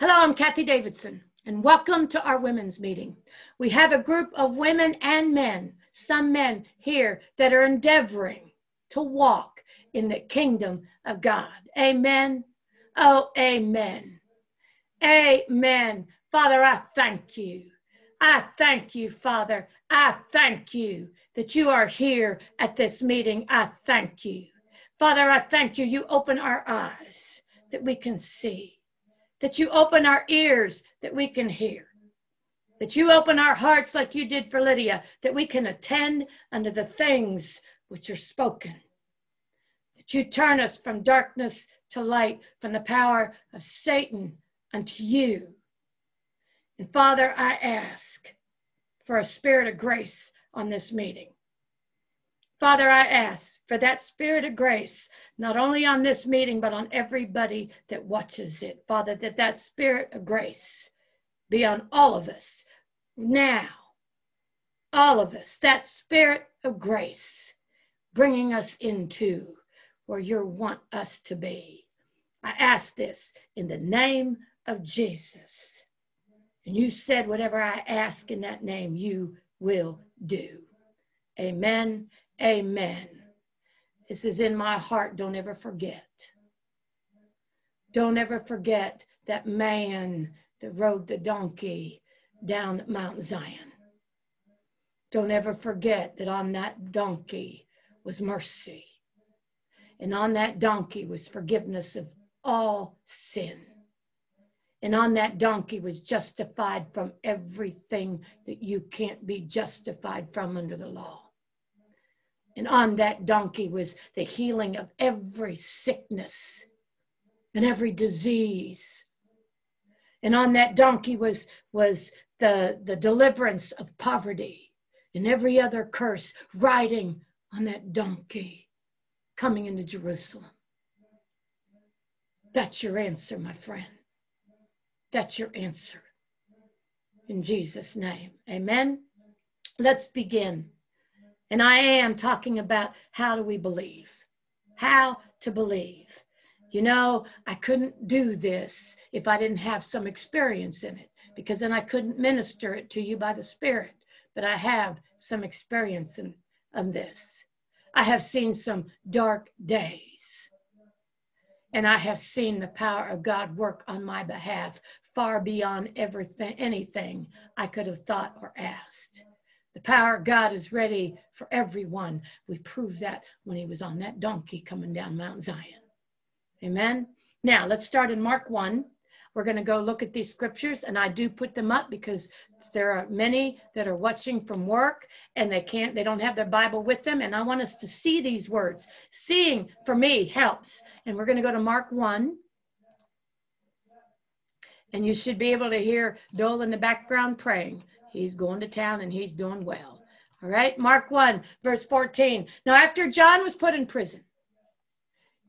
Hello, I'm Kathie Davidson, and welcome to our women's meeting. We have a group of women and men, some men here, that are endeavoring to walk in the kingdom of God. Amen. Oh, amen. Amen. Father, I thank you. I thank you, Father. I thank you that you are here at this meeting. I thank you. Father, I thank you. You open our eyes that we can see that you open our ears that we can hear, that you open our hearts like you did for Lydia, that we can attend unto the things which are spoken, that you turn us from darkness to light, from the power of Satan unto you. And Father, I ask for a spirit of grace on this meeting. Father, I ask for that spirit of grace, not only on this meeting, but on everybody that watches it. Father, that that spirit of grace be on all of us now. All of us, that spirit of grace bringing us into where you want us to be. I ask this in the name of Jesus. And you said, whatever I ask in that name, you will do. Amen Amen. This is in my heart. Don't ever forget. Don't ever forget that man that rode the donkey down Mount Zion. Don't ever forget that on that donkey was mercy. And on that donkey was forgiveness of all sin. And on that donkey was justified from everything that you can't be justified from under the law. And on that donkey was the healing of every sickness and every disease. And on that donkey was, was the, the deliverance of poverty and every other curse riding on that donkey coming into Jerusalem. That's your answer, my friend. That's your answer. In Jesus' name. Amen. Let's begin. And I am talking about how do we believe? How to believe. You know, I couldn't do this if I didn't have some experience in it, because then I couldn't minister it to you by the Spirit. But I have some experience in, in this. I have seen some dark days. And I have seen the power of God work on my behalf far beyond everything, anything I could have thought or asked. The power of God is ready for everyone. We proved that when he was on that donkey coming down Mount Zion. Amen. Now let's start in Mark 1. We're going to go look at these scriptures, and I do put them up because there are many that are watching from work and they can't, they don't have their Bible with them. And I want us to see these words. Seeing for me helps. And we're going to go to Mark 1. And you should be able to hear Dole in the background praying. He's going to town and he's doing well. All right, Mark 1, verse 14. Now, after John was put in prison,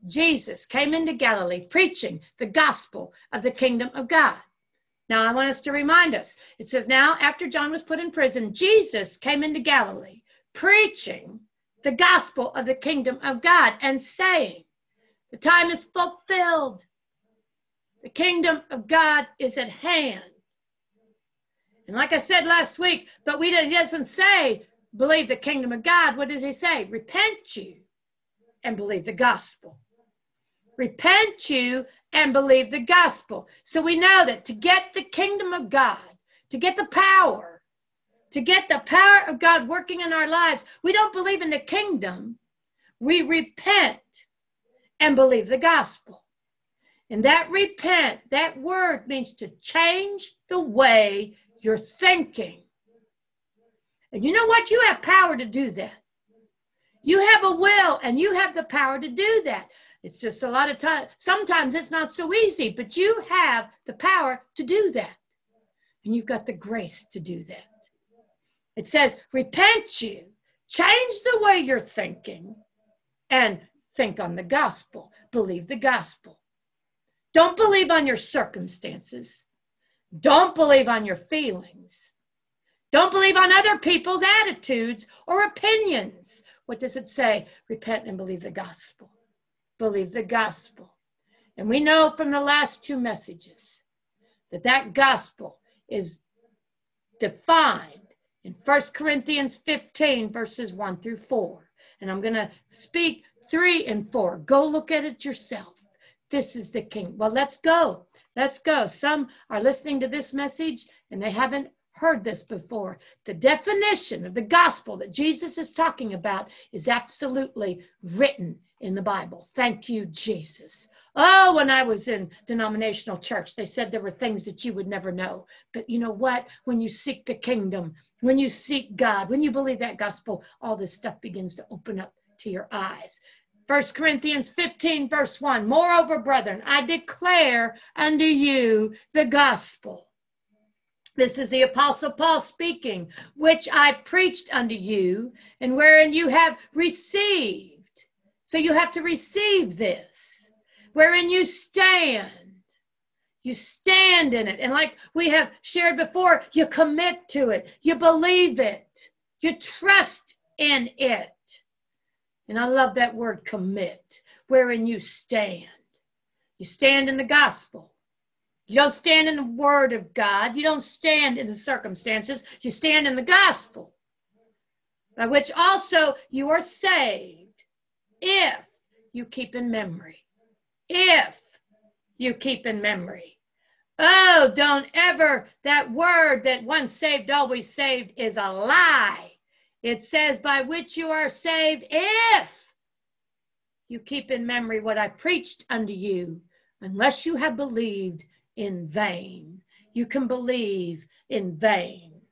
Jesus came into Galilee preaching the gospel of the kingdom of God. Now, I want us to remind us it says, Now, after John was put in prison, Jesus came into Galilee preaching the gospel of the kingdom of God and saying, The time is fulfilled. The kingdom of God is at hand. And like I said last week, but we he doesn't say believe the kingdom of God. What does he say? Repent you and believe the gospel. Repent you and believe the gospel. So we know that to get the kingdom of God, to get the power, to get the power of God working in our lives, we don't believe in the kingdom. We repent and believe the gospel. And that repent, that word means to change the way you're thinking. And you know what? You have power to do that. You have a will and you have the power to do that. It's just a lot of time. Sometimes it's not so easy, but you have the power to do that. And you've got the grace to do that. It says, repent you, change the way you're thinking, and think on the gospel. Believe the gospel. Don't believe on your circumstances. Don't believe on your feelings. Don't believe on other people's attitudes or opinions. What does it say? Repent and believe the gospel. Believe the gospel. And we know from the last two messages that that gospel is defined in 1 Corinthians 15, verses 1 through 4. And I'm going to speak 3 and 4. Go look at it yourself. This is the king. Well, let's go. Let's go. Some are listening to this message and they haven't heard this before. The definition of the gospel that Jesus is talking about is absolutely written in the Bible. Thank you, Jesus. Oh, when I was in denominational church, they said there were things that you would never know. But you know what? When you seek the kingdom, when you seek God, when you believe that gospel, all this stuff begins to open up to your eyes. First Corinthians 15, verse 1. Moreover, brethren, I declare unto you the gospel. This is the Apostle Paul speaking, which I preached unto you, and wherein you have received. So you have to receive this, wherein you stand. You stand in it. And like we have shared before, you commit to it, you believe it, you trust in it. And I love that word commit, wherein you stand. You stand in the gospel. You don't stand in the word of God. You don't stand in the circumstances. You stand in the gospel, by which also you are saved if you keep in memory. If you keep in memory. Oh, don't ever, that word that once saved, always saved is a lie. It says, by which you are saved if you keep in memory what I preached unto you, unless you have believed in vain. You can believe in vain.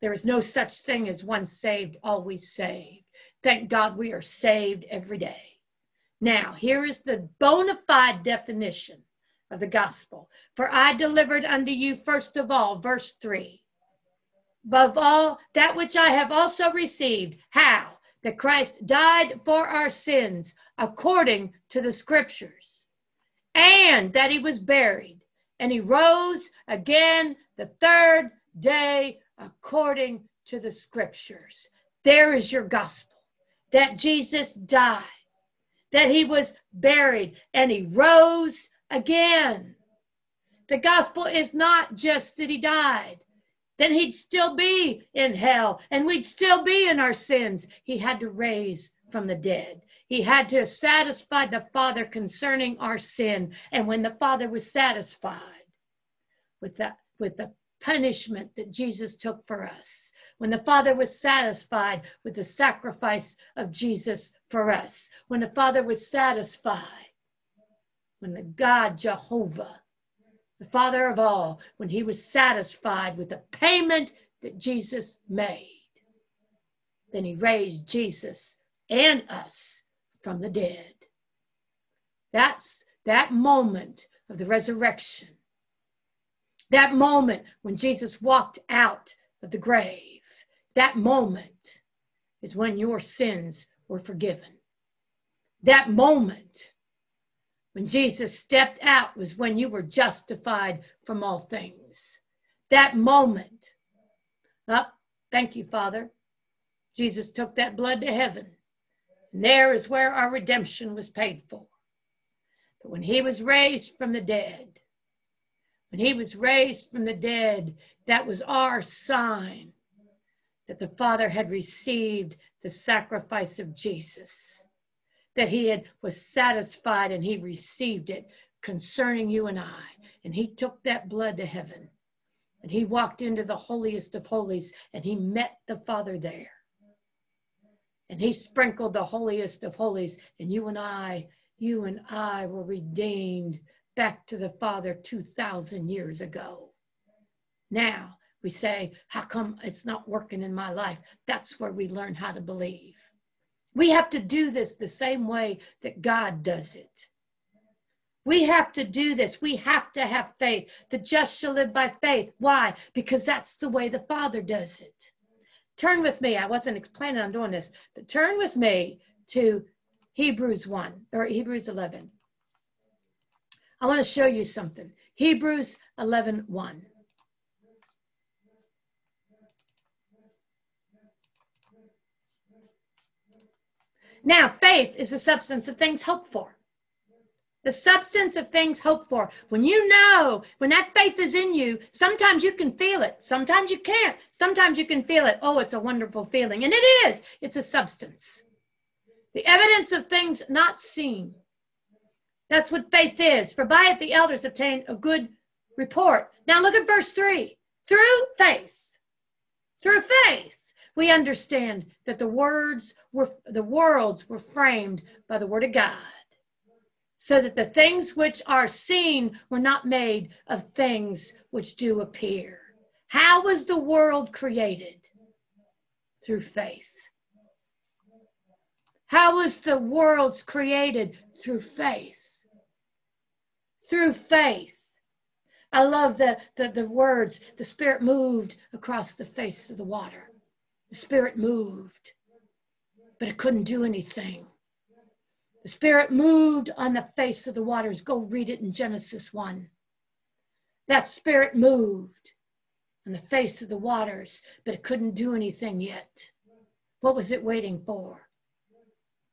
There is no such thing as once saved, always saved. Thank God we are saved every day. Now, here is the bona fide definition of the gospel. For I delivered unto you, first of all, verse 3 above all that which I have also received. How? That Christ died for our sins according to the scriptures, and that he was buried, and he rose again the third day according to the scriptures. There is your gospel that Jesus died, that he was buried, and he rose again. The gospel is not just that he died then he'd still be in hell and we'd still be in our sins. He had to raise from the dead. He had to satisfy the Father concerning our sin. And when the Father was satisfied with the, with the punishment that Jesus took for us, when the Father was satisfied with the sacrifice of Jesus for us, when the Father was satisfied, when the God Jehovah the Father of all, when he was satisfied with the payment that Jesus made, then he raised Jesus and us from the dead. That's that moment of the resurrection. That moment when Jesus walked out of the grave. That moment is when your sins were forgiven. That moment when Jesus stepped out was when you were justified from all things. That moment. Oh, thank you, Father. Jesus took that blood to heaven. And there is where our redemption was paid for. But when he was raised from the dead, when he was raised from the dead, that was our sign that the Father had received the sacrifice of Jesus that he had was satisfied and he received it concerning you and I. And he took that blood to heaven. And he walked into the holiest of holies and he met the Father there. And he sprinkled the holiest of holies. And you and I, you and I were redeemed back to the Father 2,000 years ago. Now we say, How come it's not working in my life? That's where we learn how to believe. We have to do this the same way that God does it. We have to do this. We have to have faith. The just shall live by faith. Why? Because that's the way the Father does it. Turn with me. I wasn't planning on doing this, but turn with me to Hebrews 1 or Hebrews 11. I want to show you something. Hebrews 11 1. Now, faith is the substance of things hoped for, the substance of things hoped for. When you know, when that faith is in you, sometimes you can feel it, sometimes you can't. Sometimes you can feel it. Oh, it's a wonderful feeling. And it is, it's a substance. The evidence of things not seen. That's what faith is. For by it the elders obtained a good report. Now look at verse 3. Through faith, through faith, we understand that the words were the worlds were framed by the word of God so that the things which are seen were not made of things which do appear. How was the world created? Through faith. How was the world created? Through faith. Through faith. I love the, the the words the spirit moved across the face of the water the Spirit moved, but it couldn't do anything. The Spirit moved on the face of the waters. Go read it in Genesis 1. That Spirit moved on the face of the waters, but it couldn't do anything yet. What was it waiting for?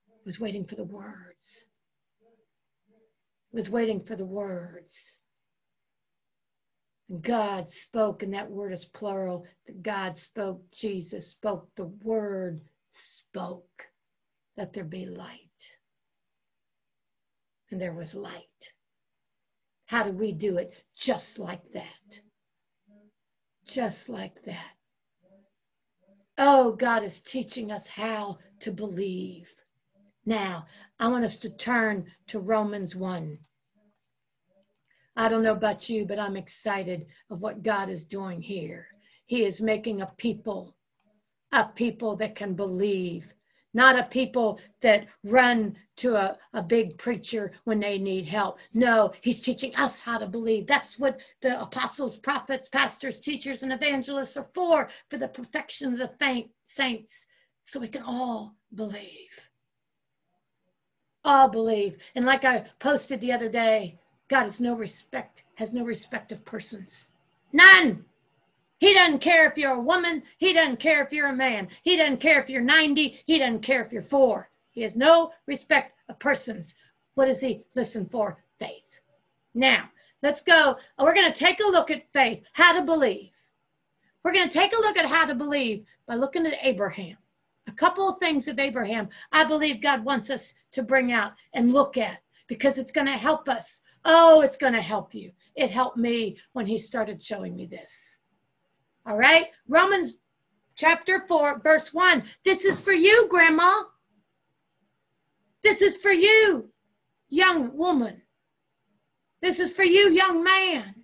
It was waiting for the words. It was waiting for the words. And God spoke, and that word is plural. God spoke, Jesus spoke, the word spoke. Let there be light. And there was light. How do we do it? Just like that. Just like that. Oh, God is teaching us how to believe. Now, I want us to turn to Romans 1. I don't know about you, but I'm excited of what God is doing here. He is making a people, a people that can believe, not a people that run to a, a big preacher when they need help. No, he's teaching us how to believe. That's what the apostles, prophets, pastors, teachers, and evangelists are for, for the perfection of the faint saints, so we can all believe. All believe. And like I posted the other day, God has no respect, has no respect of persons. None. He doesn't care if you're a woman. He doesn't care if you're a man. He doesn't care if you're 90. He doesn't care if you're four. He has no respect of persons. What does he listen for? Faith. Now, let's go. We're going to take a look at faith, how to believe. We're going to take a look at how to believe by looking at Abraham. A couple of things of Abraham I believe God wants us to bring out and look at because it's going to help us Oh, it's going to help you. It helped me when he started showing me this. All right, Romans chapter 4, verse 1. This is for you, Grandma. This is for you, young woman. This is for you, young man.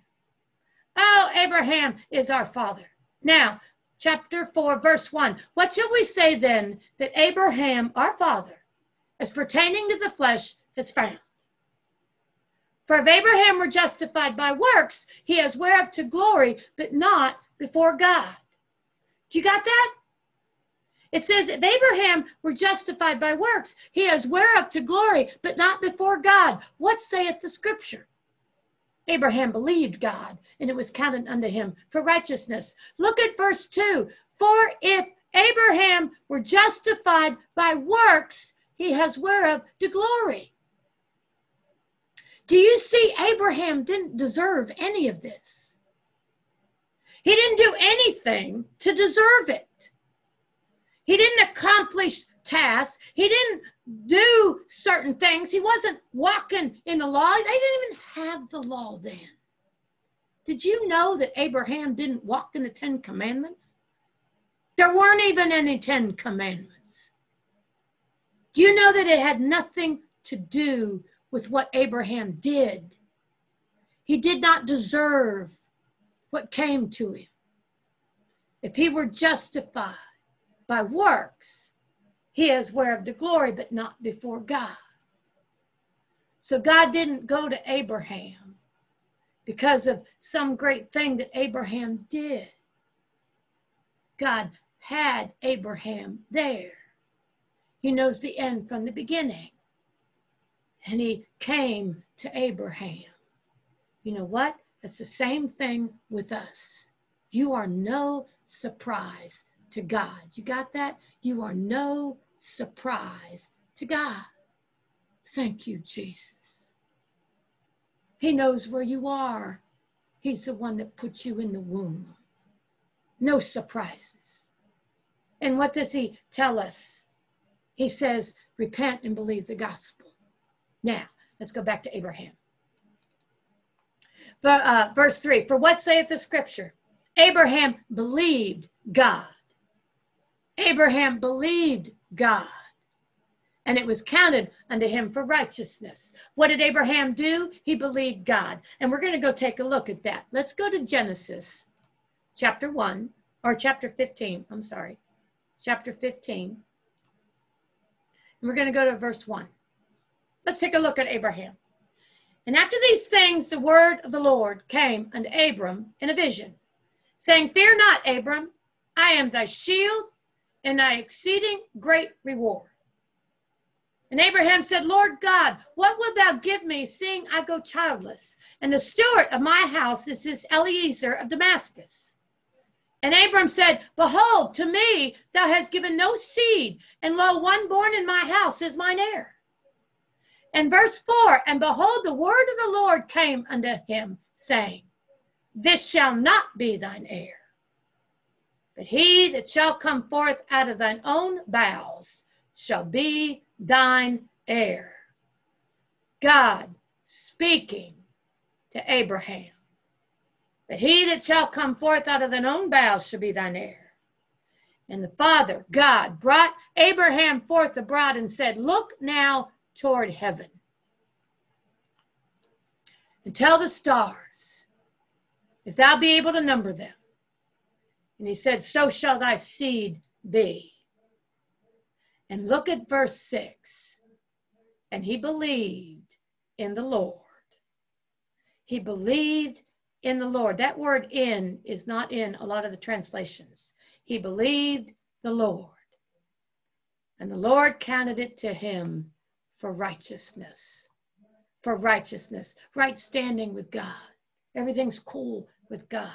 Oh, Abraham is our father. Now, chapter 4, verse 1. What shall we say then that Abraham, our father, as pertaining to the flesh, has found? For if Abraham were justified by works, he has whereof to glory, but not before God. Do you got that? It says, if Abraham were justified by works, he has whereof to glory, but not before God. What saith the scripture? Abraham believed God, and it was counted unto him for righteousness. Look at verse 2. For if Abraham were justified by works, he has whereof to glory. See Abraham didn't deserve any of this? He didn't do anything to deserve it. He didn't accomplish tasks. He didn't do certain things. He wasn't walking in the law. They didn't even have the law then. Did you know that Abraham didn't walk in the Ten Commandments? There weren't even any Ten Commandments. Do you know that it had nothing to do with what Abraham did. He did not deserve what came to him. If he were justified by works, he is whereof the glory, but not before God. So God didn't go to Abraham because of some great thing that Abraham did. God had Abraham there. He knows the end from the beginning and he came to Abraham. You know what? It's the same thing with us. You are no surprise to God. You got that? You are no surprise to God. Thank you, Jesus. He knows where you are. He's the one that put you in the womb. No surprises. And what does he tell us? He says, repent and believe the gospel. Now, let's go back to Abraham. For, uh, verse 3 For what saith the scripture? Abraham believed God. Abraham believed God and it was counted unto him for righteousness. What did Abraham do? He believed God. And we're going to go take a look at that. Let's go to Genesis chapter 1 or chapter 15. I'm sorry. Chapter 15. And we're going to go to verse 1. Let's take a look at Abraham. And after these things, the word of the Lord came unto Abram in a vision, saying, Fear not, Abram, I am thy shield and thy exceeding great reward. And Abraham said, Lord God, what wilt thou give me, seeing I go childless? And the steward of my house is this Eliezer of Damascus. And Abram said, Behold, to me thou hast given no seed, and lo, one born in my house is mine heir. And verse 4 And behold, the word of the Lord came unto him, saying, This shall not be thine heir, but he that shall come forth out of thine own bowels shall be thine heir. God speaking to Abraham. But he that shall come forth out of thine own bowels shall be thine heir. And the Father, God, brought Abraham forth abroad and said, Look now toward heaven and tell the stars, if thou be able to number them. And he said, So shall thy seed be. And look at verse 6. And he believed in the Lord. He believed in the Lord. That word in is not in a lot of the translations. He believed the Lord. And the Lord counted it to him for righteousness. For righteousness, right standing with God. Everything's cool with God.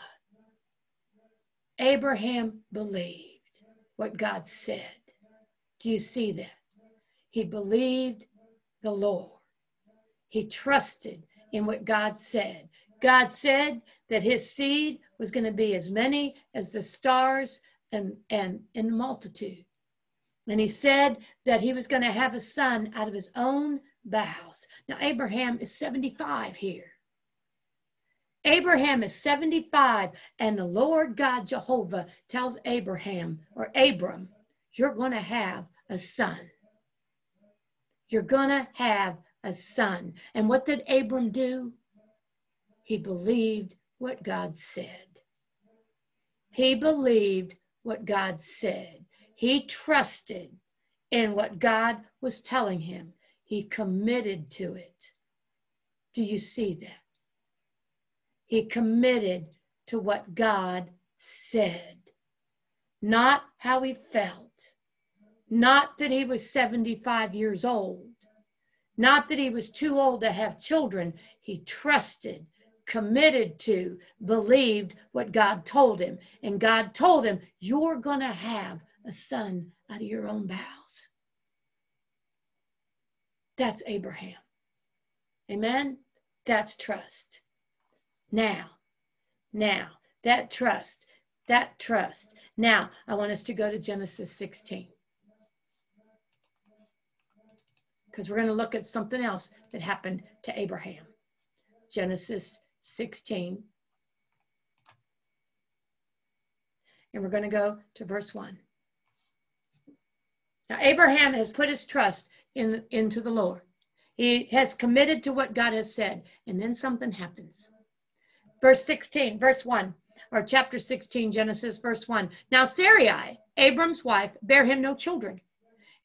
Abraham believed what God said. Do you see that? He believed the Lord. He trusted in what God said. God said that his seed was going to be as many as the stars and, and in multitude. And he said that he was going to have a son out of his own bowels. Now, Abraham is 75 here. Abraham is 75, and the Lord God Jehovah tells Abraham or Abram, you're going to have a son. You're going to have a son. And what did Abram do? He believed what God said. He believed what God said. He trusted in what God was telling him. He committed to it. Do you see that? He committed to what God said not how he felt, not that he was 75 years old, not that he was too old to have children. He trusted, committed to, believed what God told him. And God told him, You're going to have a son out of your own bowels. That's Abraham. Amen? That's trust. Now, now, that trust that trust. Now, I want us to go to Genesis 16. Because we're going to look at something else that happened to Abraham. Genesis 16. And we're going to go to verse 1. Now, Abraham has put his trust in, into the Lord. He has committed to what God has said. And then something happens. Verse 16, verse 1 or chapter 16, Genesis, verse 1. Now Sarai, Abram's wife, bare him no children.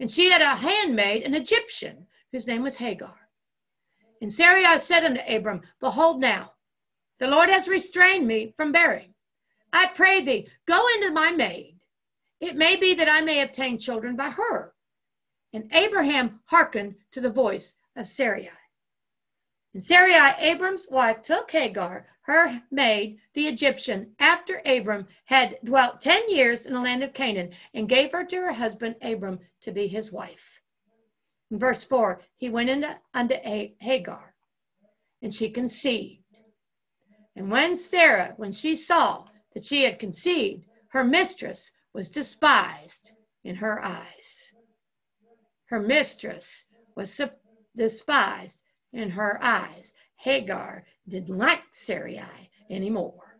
And she had a handmaid, an Egyptian, whose name was Hagar. And Sarai said unto Abram, Behold now, the Lord has restrained me from bearing. I pray thee, go into my maid. It may be that I may obtain children by her. And Abraham hearkened to the voice of Sarai. And Sarai, Abram's wife, took Hagar, her maid, the Egyptian, after Abram had dwelt ten years in the land of Canaan, and gave her to her husband Abram to be his wife. In verse 4, he went into unto Hagar, and she conceived. And when Sarah, when she saw that she had conceived, her mistress was despised in her eyes. Her mistress was despised in her eyes. Hagar didn't like Sarai anymore.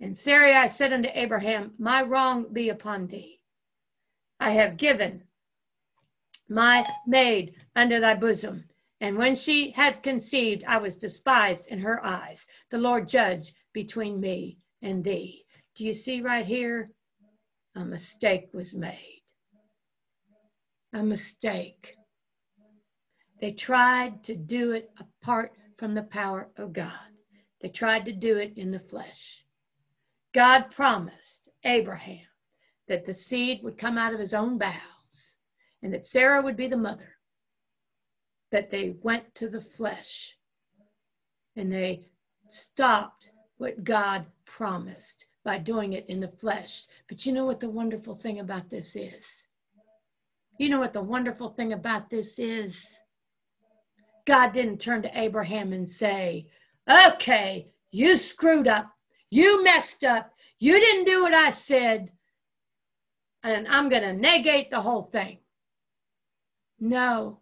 And Sarai said unto Abraham, My wrong be upon thee. I have given my maid unto thy bosom. And when she had conceived, I was despised in her eyes. The Lord judge between me and thee. Do you see right here? A mistake was made. A mistake. They tried to do it apart from the power of God. They tried to do it in the flesh. God promised Abraham that the seed would come out of his own bowels and that Sarah would be the mother. But they went to the flesh and they stopped what God promised by doing it in the flesh. But you know what the wonderful thing about this is? You know what the wonderful thing about this is? God didn't turn to Abraham and say, Okay, you screwed up. You messed up. You didn't do what I said. And I'm going to negate the whole thing. No,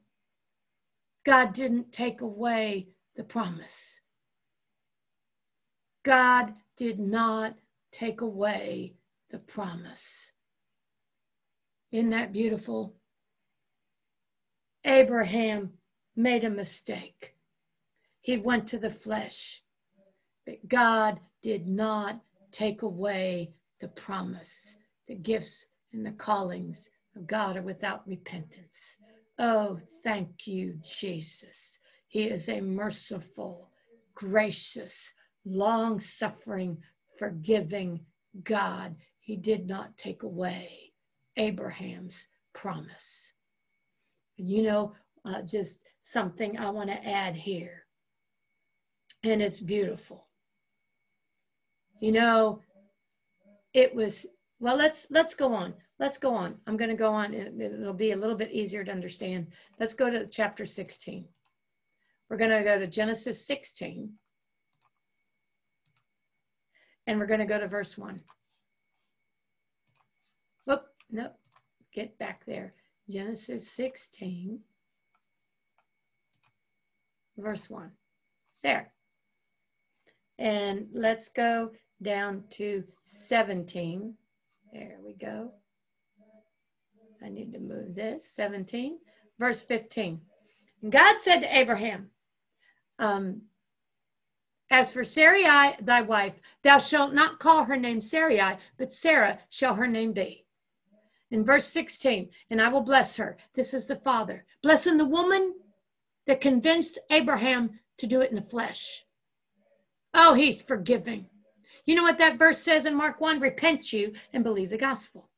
God didn't take away the promise. God did not take away the promise. Isn't that beautiful? Abraham made a mistake. He went to the flesh. But God did not take away the promise. The gifts and the callings of God are without repentance. Oh, thank you, Jesus. He is a merciful, gracious, long suffering, forgiving God. He did not take away Abraham's promise. And you know, uh, just something I want to add here. And it's beautiful. You know, it was well let's let's go on let's go on i'm going to go on it'll be a little bit easier to understand let's go to chapter 16 we're going to go to genesis 16 and we're going to go to verse 1 whoop nope get back there genesis 16 verse 1 there and let's go down to 17 there we go. I need to move this. 17, verse 15. God said to Abraham, um, As for Sarai, thy wife, thou shalt not call her name Sarai, but Sarah shall her name be. In verse 16, and I will bless her. This is the father. Blessing the woman that convinced Abraham to do it in the flesh. Oh, he's forgiving. You know what that verse says in Mark 1? Repent you and believe the gospel.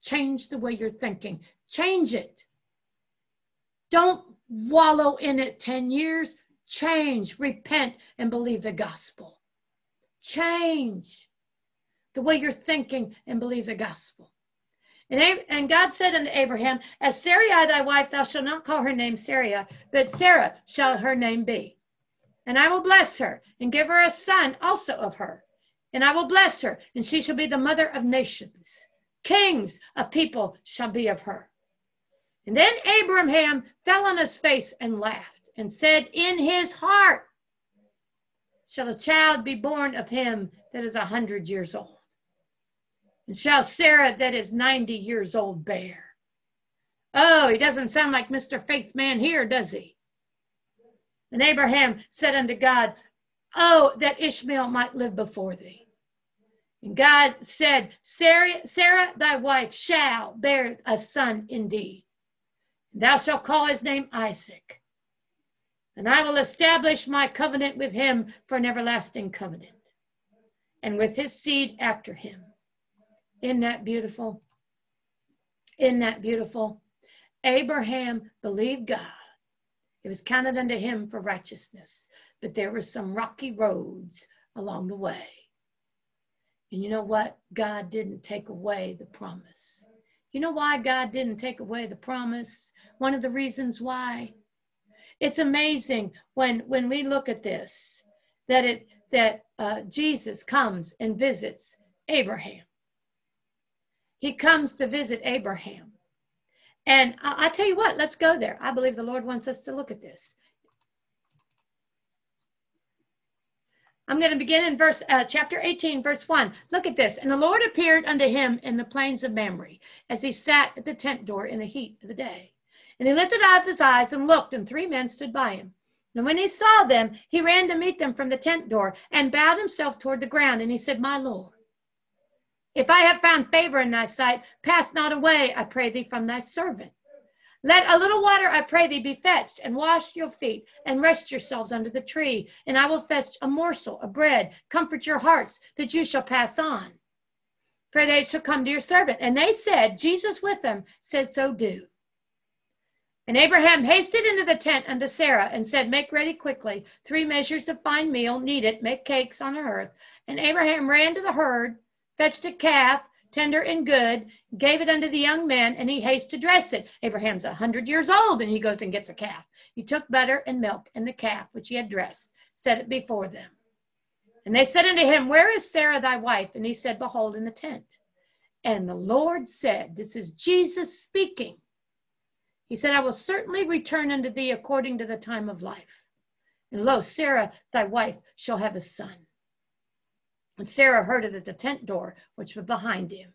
Change the way you're thinking. Change it. Don't wallow in it 10 years. Change, repent, and believe the gospel. Change the way you're thinking and believe the gospel. And, and God said unto Abraham, As Sarai thy wife, thou shalt not call her name Sarai, but Sarah shall her name be. And I will bless her and give her a son also of her and I will bless her, and she shall be the mother of nations. Kings of people shall be of her. And then Abraham fell on his face and laughed, and said, In his heart shall a child be born of him that is a hundred years old. And shall Sarah that is 90 years old bear. Oh, he doesn't sound like Mr. Faith Man here, does he? And Abraham said unto God, Oh, that Ishmael might live before thee. And God said, Sarah, Sarah, thy wife shall bear a son indeed. Thou shalt call his name Isaac. And I will establish my covenant with him for an everlasting covenant, and with his seed after him. Isn't that beautiful? Isn't that beautiful? Abraham believed God. It was counted unto him for righteousness, but there were some rocky roads along the way. And you know what? God didn't take away the promise. You know why God didn't take away the promise? One of the reasons why It's amazing when when we look at this that it that uh, Jesus comes and visits Abraham. He comes to visit Abraham. And I, I tell you what, let's go there. I believe the Lord wants us to look at this. I'm going to begin in verse uh, chapter 18, verse 1. Look at this. And the Lord appeared unto him in the plains of Mamre as he sat at the tent door in the heat of the day. And he lifted up his eyes and looked, and three men stood by him. And when he saw them, he ran to meet them from the tent door and bowed himself toward the ground. And he said, My Lord, if I have found favor in thy sight, pass not away, I pray thee, from thy servant. Let a little water, I pray thee, be fetched, and wash your feet, and rest yourselves under the tree. And I will fetch a morsel of bread. Comfort your hearts, that you shall pass on. For they shall come to your servant. And they said, Jesus with them said, So do. And Abraham hasted into the tent unto Sarah and said, Make ready quickly three measures of fine meal, knead it, make cakes on the hearth. And Abraham ran to the herd, fetched a calf, tender and good, gave it unto the young man, and he hasted to dress it. Abraham's a hundred years old, and he goes and gets a calf. He took butter and milk and the calf which he had dressed, set it before them. And they said unto him, Where is Sarah thy wife? And he said, Behold, in the tent. And the Lord said, This is Jesus speaking. He said, I will certainly return unto thee according to the time of life. And lo, Sarah, thy wife, shall have a son. And Sarah heard it at the tent door, which was behind him.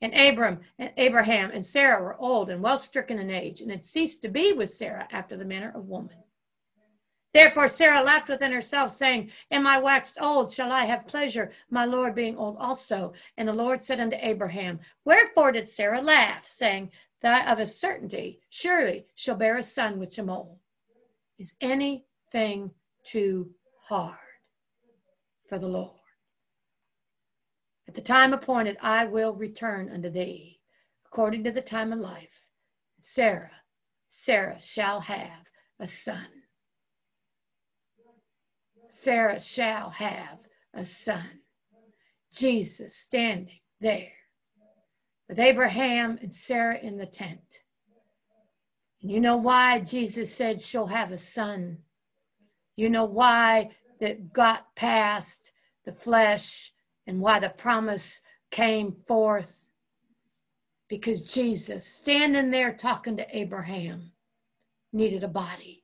And Abram and Abraham and Sarah were old and well stricken in age, and had ceased to be with Sarah after the manner of woman. Therefore Sarah laughed within herself, saying, Am I waxed old? Shall I have pleasure, my Lord being old also? And the Lord said unto Abraham, Wherefore did Sarah laugh, saying, that of a certainty surely shall bear a son with Shemuel. Is anything too hard for the Lord? At the time appointed, I will return unto thee, according to the time of life. Sarah, Sarah shall have a son. Sarah shall have a son. Jesus standing there with Abraham and Sarah in the tent. And you know why Jesus said she'll have a son. You know why that got past the flesh and why the promise came forth. Because Jesus, standing there talking to Abraham, needed a body.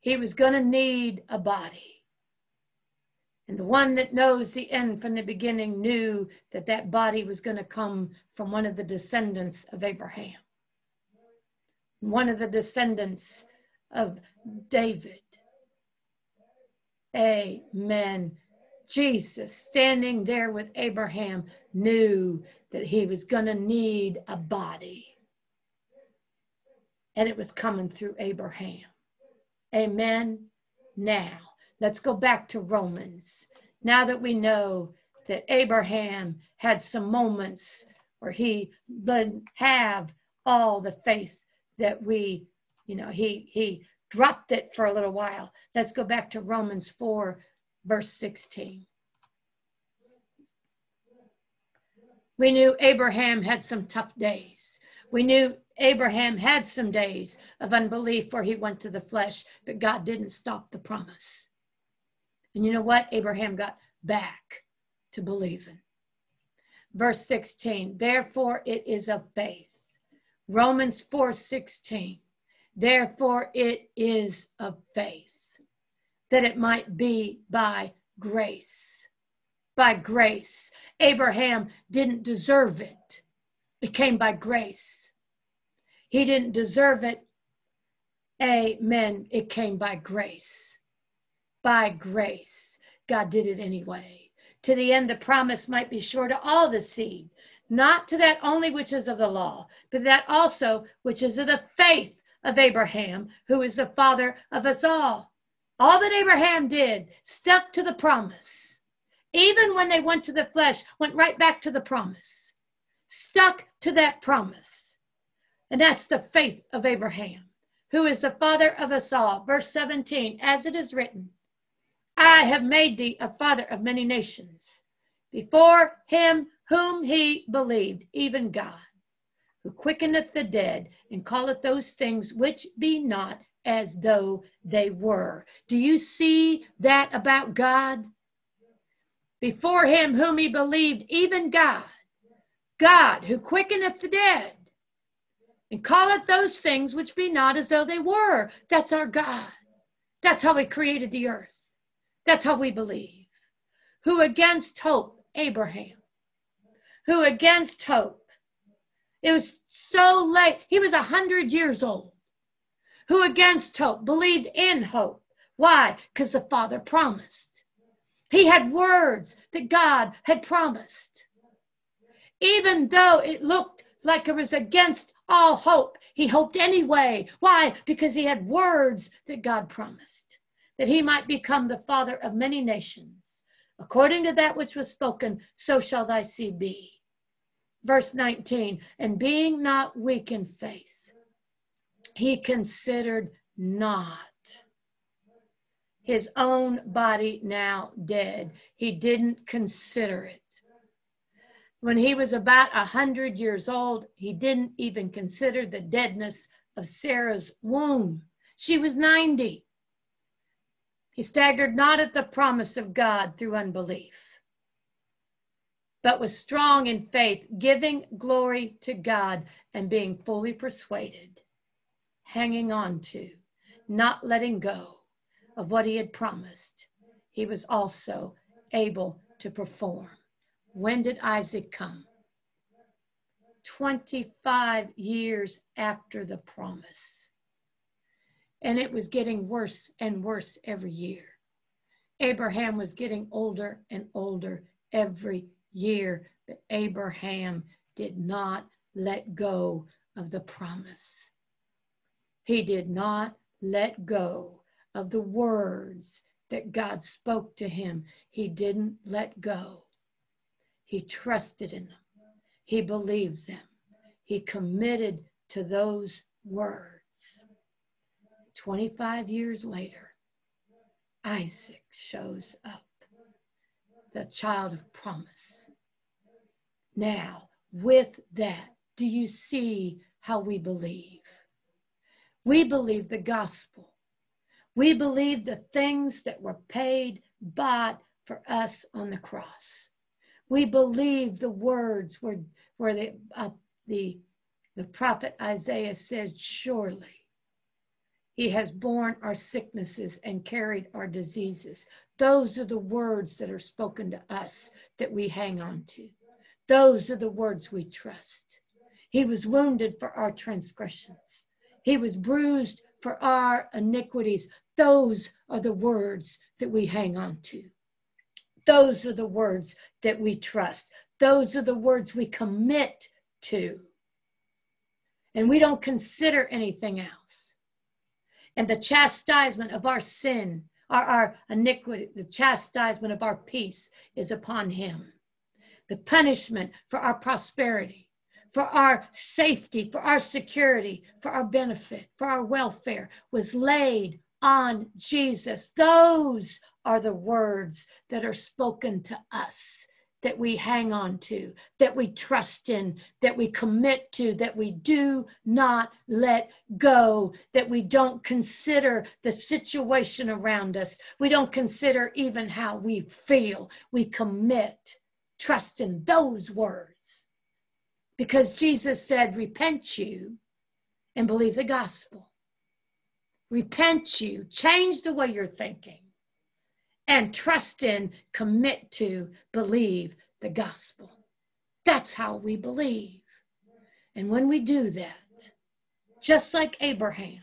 He was going to need a body. And the one that knows the end from the beginning knew that that body was going to come from one of the descendants of Abraham, one of the descendants of David. Amen. Jesus, standing there with Abraham, knew that he was going to need a body. And it was coming through Abraham. Amen. Now, Let's go back to Romans. Now that we know that Abraham had some moments where he didn't have all the faith that we, you know, he he dropped it for a little while. Let's go back to Romans 4, verse 16. We knew Abraham had some tough days. We knew Abraham had some days of unbelief where he went to the flesh, but God didn't stop the promise. And you know what? Abraham got back to believing. Verse 16, therefore it is of faith. Romans 4 16, therefore it is of faith that it might be by grace. By grace. Abraham didn't deserve it, it came by grace. He didn't deserve it. Amen. It came by grace by grace. God did it anyway. To the end, the promise might be sure to all the seed, not to that only which is of the law, but that also which is of the faith of Abraham, who is the father of us all. All that Abraham did stuck to the promise. Even when they went to the flesh, went right back to the promise. Stuck to that promise. And that's the faith of Abraham, who is the father of us all. Verse 17, as it is written, I have made thee a father of many nations, before him whom he believed, even God, who quickeneth the dead, and calleth those things which be not as though they were. Do you see that about God? Before him whom he believed, even God, God who quickeneth the dead, and calleth those things which be not as though they were. That's our God. That's how he created the earth. That's how we believe. Who against hope, Abraham. Who against hope. It was so late. He was a hundred years old. Who against hope believed in hope. Why? Because the Father promised. He had words that God had promised. Even though it looked like it was against all hope. He hoped anyway. Why? Because he had words that God promised, that he might become the father of many nations. According to that which was spoken, so shall thy seed be. Verse 19, and being not weak in faith, he considered not his own body now dead. He didn't consider it. When he was about a hundred years old, he didn't even consider the deadness of Sarah's womb. She was 90. He staggered not at the promise of God through unbelief, but was strong in faith, giving glory to God and being fully persuaded, hanging on to, not letting go of what he had promised. He was also able to perform. When did Isaac come? 25 years after the promise. And it was getting worse and worse every year. Abraham was getting older and older every year, but Abraham did not let go of the promise. He did not let go of the words that God spoke to him. He didn't let go. He trusted in them. He believed them. He committed to those words. 25 years later, Isaac shows up, the child of promise. Now, with that, do you see how we believe? We believe the gospel. We believe the things that were paid, bought for us on the cross. We believe the words where, where the, uh, the, the prophet Isaiah said, Surely he has borne our sicknesses and carried our diseases. Those are the words that are spoken to us that we hang on to. Those are the words we trust. He was wounded for our transgressions, he was bruised for our iniquities. Those are the words that we hang on to. Those are the words that we trust. Those are the words we commit to. And we don't consider anything else. And the chastisement of our sin, our, our iniquity, the chastisement of our peace is upon him. The punishment for our prosperity, for our safety, for our security, for our benefit, for our welfare was laid on Jesus. Those are the words that are spoken to us that we hang on to, that we trust in, that we commit to, that we do not let go, that we don't consider the situation around us. We don't consider even how we feel. We commit, trust in those words. Because Jesus said, Repent you and believe the gospel. Repent you, change the way you're thinking and trust in, commit to, believe the gospel. That's how we believe. And when we do that, just like Abraham,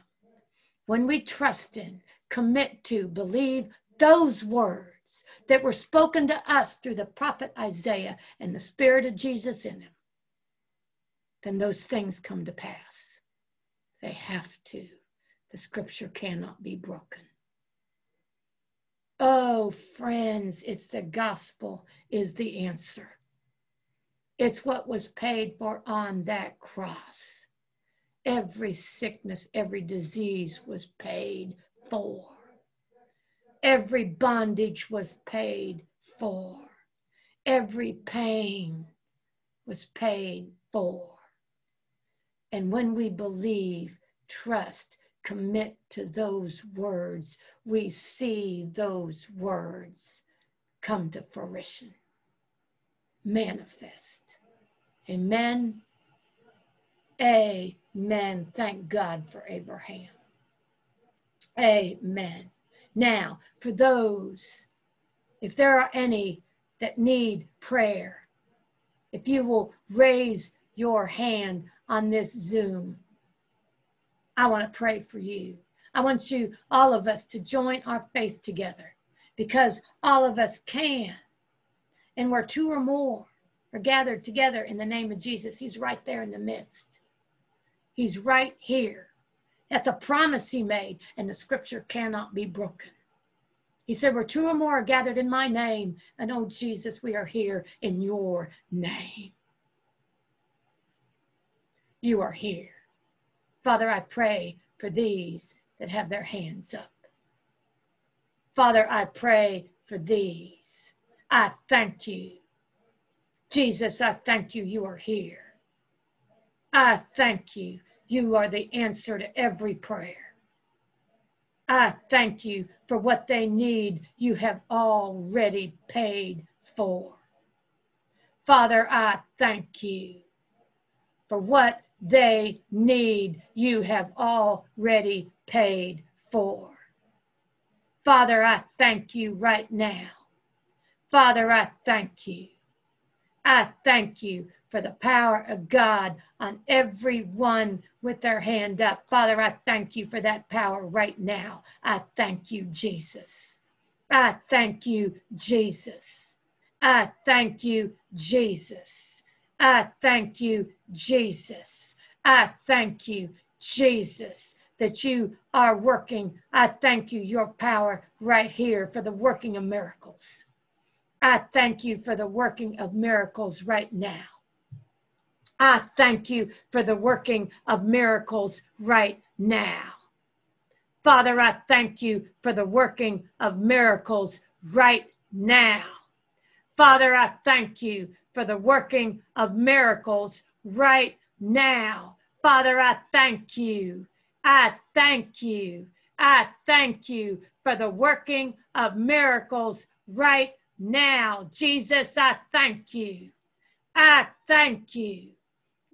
when we trust in, commit to, believe those words that were spoken to us through the prophet Isaiah and the Spirit of Jesus in him, then those things come to pass. They have to. The scripture cannot be broken. Oh, friends, it's the gospel is the answer. It's what was paid for on that cross. Every sickness, every disease was paid for. Every bondage was paid for. Every pain was paid for. And when we believe, trust, commit to those words, we see those words come to fruition, manifest. Amen. Amen. Thank God for Abraham. Amen. Now, for those, if there are any that need prayer, if you will raise your hand on this Zoom, I want to pray for you. I want you, all of us, to join our faith together because all of us can. And where two or more are gathered together in the name of Jesus, He's right there in the midst. He's right here. That's a promise He made, and the scripture cannot be broken. He said, Where two or more are gathered in my name, and oh, Jesus, we are here in your name. You are here. Father, I pray for these that have their hands up. Father, I pray for these. I thank you. Jesus, I thank you. You are here. I thank you. You are the answer to every prayer. I thank you for what they need. You have already paid for. Father, I thank you for what they need. You have already paid for. Father, I thank you right now. Father, I thank you. I thank you for the power of God on everyone with their hand up. Father, I thank you for that power right now. I thank you, Jesus. I thank you, Jesus. I thank you, Jesus. I thank you, Jesus. I thank you, Jesus that you are working. I thank you, your power right here for the working of miracles. I thank you for the working of miracles right now. I thank you for the working of miracles right now. Father, I thank you for the working of miracles right now. Father, I thank you for the working of miracles right now. Father, I thank you I thank you. I thank you for the working of miracles right now. Jesus, I thank you. I thank you.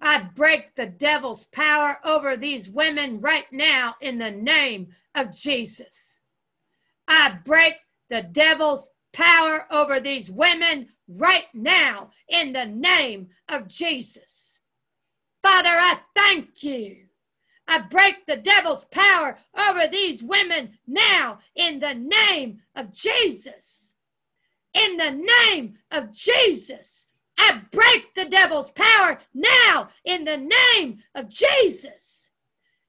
I break the devil's power over these women right now in the name of Jesus. I break the devil's power over these women right now in the name of Jesus. Father, I thank you. I break the devil's power over these women now in the name of Jesus. In the name of Jesus. I break the devil's power now in the name of Jesus.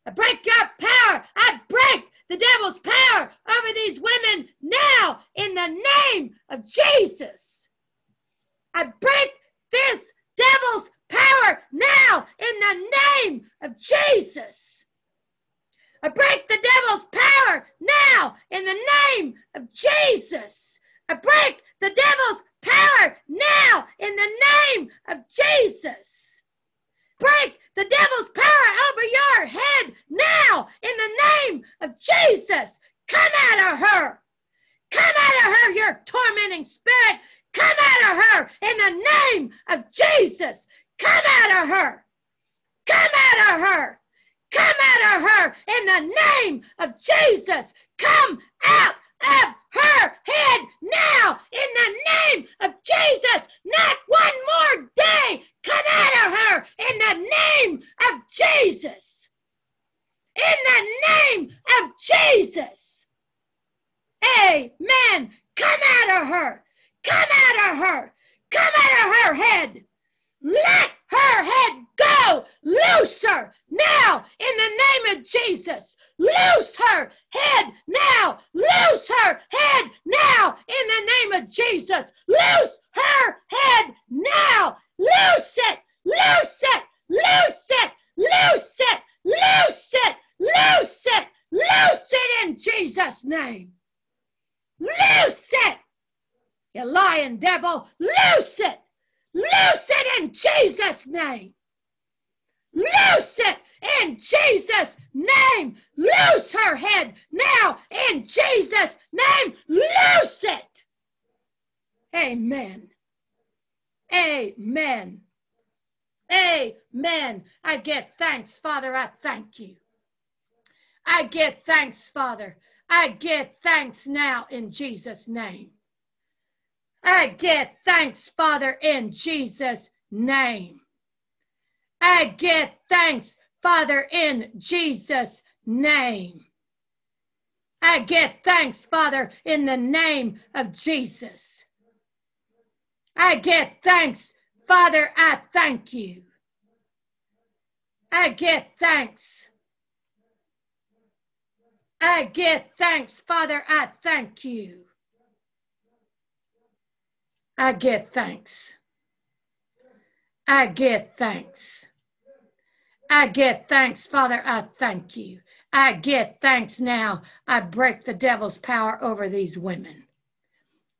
I break your power. I break the devil's power over these women now in the name of Jesus. I break this devil's power now in the name of Jesus. I break the devil's power now in the name of Jesus. I break the devil's power now in the name of Jesus. Break the devil's power over your head now in the name of Jesus. Come out of her. Come out of her, your tormenting spirit. Come out of her in the name of Jesus. Come out of her. Come out of her. Come out of her in the name of Jesus. Come out of her head now in the name of Jesus. Not one more day. Come out of her in the name of Jesus. In the name of Jesus. Amen. Come out of her. Come out of her. Come out of her head. Let her head go. Loose her now in the name of Jesus. Loose her head now. Loose her head now in the name of Jesus. Loose her head now. Loose it. Loose it. Loose it. Loose it. Loose it. Loose it. Loose it in Jesus' name. Loose it. You lying devil. Loose it. Loose it in Jesus' name. Loose it in Jesus' name. Loose her head now in Jesus' name. Loose it. Amen. Amen. Amen. I get thanks, Father. I thank you. I get thanks, Father. I get thanks now in Jesus' name. I get thanks, Father, in Jesus' name. I get thanks, Father, in Jesus' name. I get thanks, Father, in the name of Jesus. I get thanks, Father, I thank you. I get thanks. I get thanks, Father, I thank you. I get thanks. I get thanks. I get thanks, Father. I thank you. I get thanks now. I break the devil's power over these women.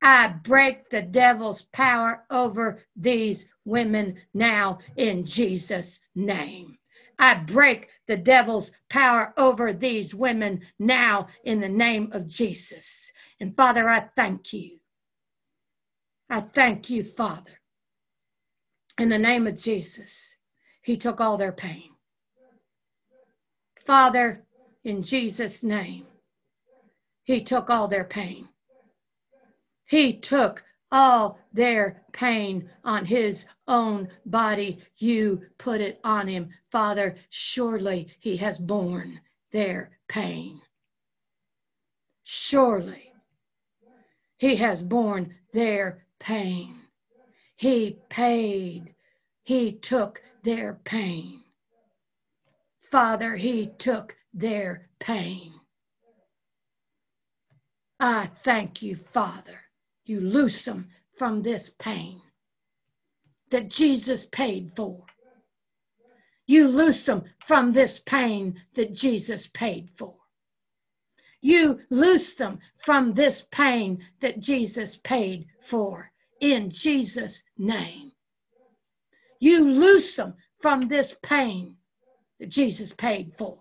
I break the devil's power over these women now in Jesus' name. I break the devil's power over these women now in the name of Jesus. And Father, I thank you. I thank you, Father. In the name of Jesus, He took all their pain. Father, in Jesus' name, He took all their pain. He took all their pain on His own body. You put it on Him. Father, surely He has borne their pain. Surely He has borne their pain. He paid. He took their pain. Father, He took their pain. I thank you, Father. You loose them from this pain that Jesus paid for. You loose them from this pain that Jesus paid for. You loose them from this pain that Jesus paid for in Jesus' name. You loose them from this pain that Jesus paid for.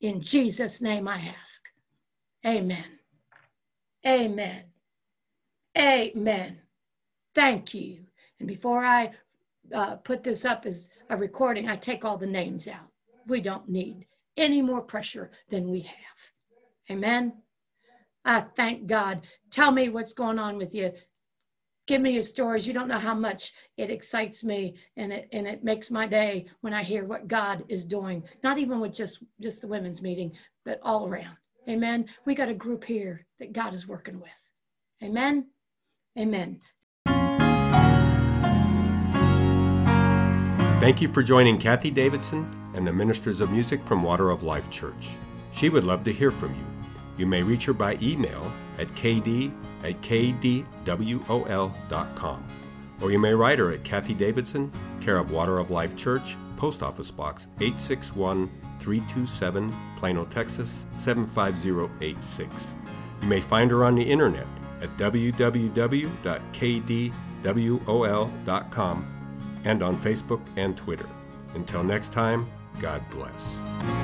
In Jesus' name I ask. Amen. Amen. Amen. Thank you. And before I uh, put this up as a recording, I take all the names out. We don't need any more pressure than we have. Amen. I thank God. Tell me what's going on with you give me your stories. You don't know how much it excites me and it and it makes my day when I hear what God is doing. Not even with just just the women's meeting, but all around. Amen. We got a group here that God is working with. Amen. Amen. Thank you for joining Kathie Davidson and the Ministers of Music from Water of Life Church. She would love to hear from you. You may reach her by email at kd at kdwol.com. Or you may write her at Kathie Davidson, care of Water of Life Church, Post Office Box 861 327, Plano, Texas 75086. You may find her on the internet at www.kdwol.com and on Facebook and Twitter. Until next time, God bless.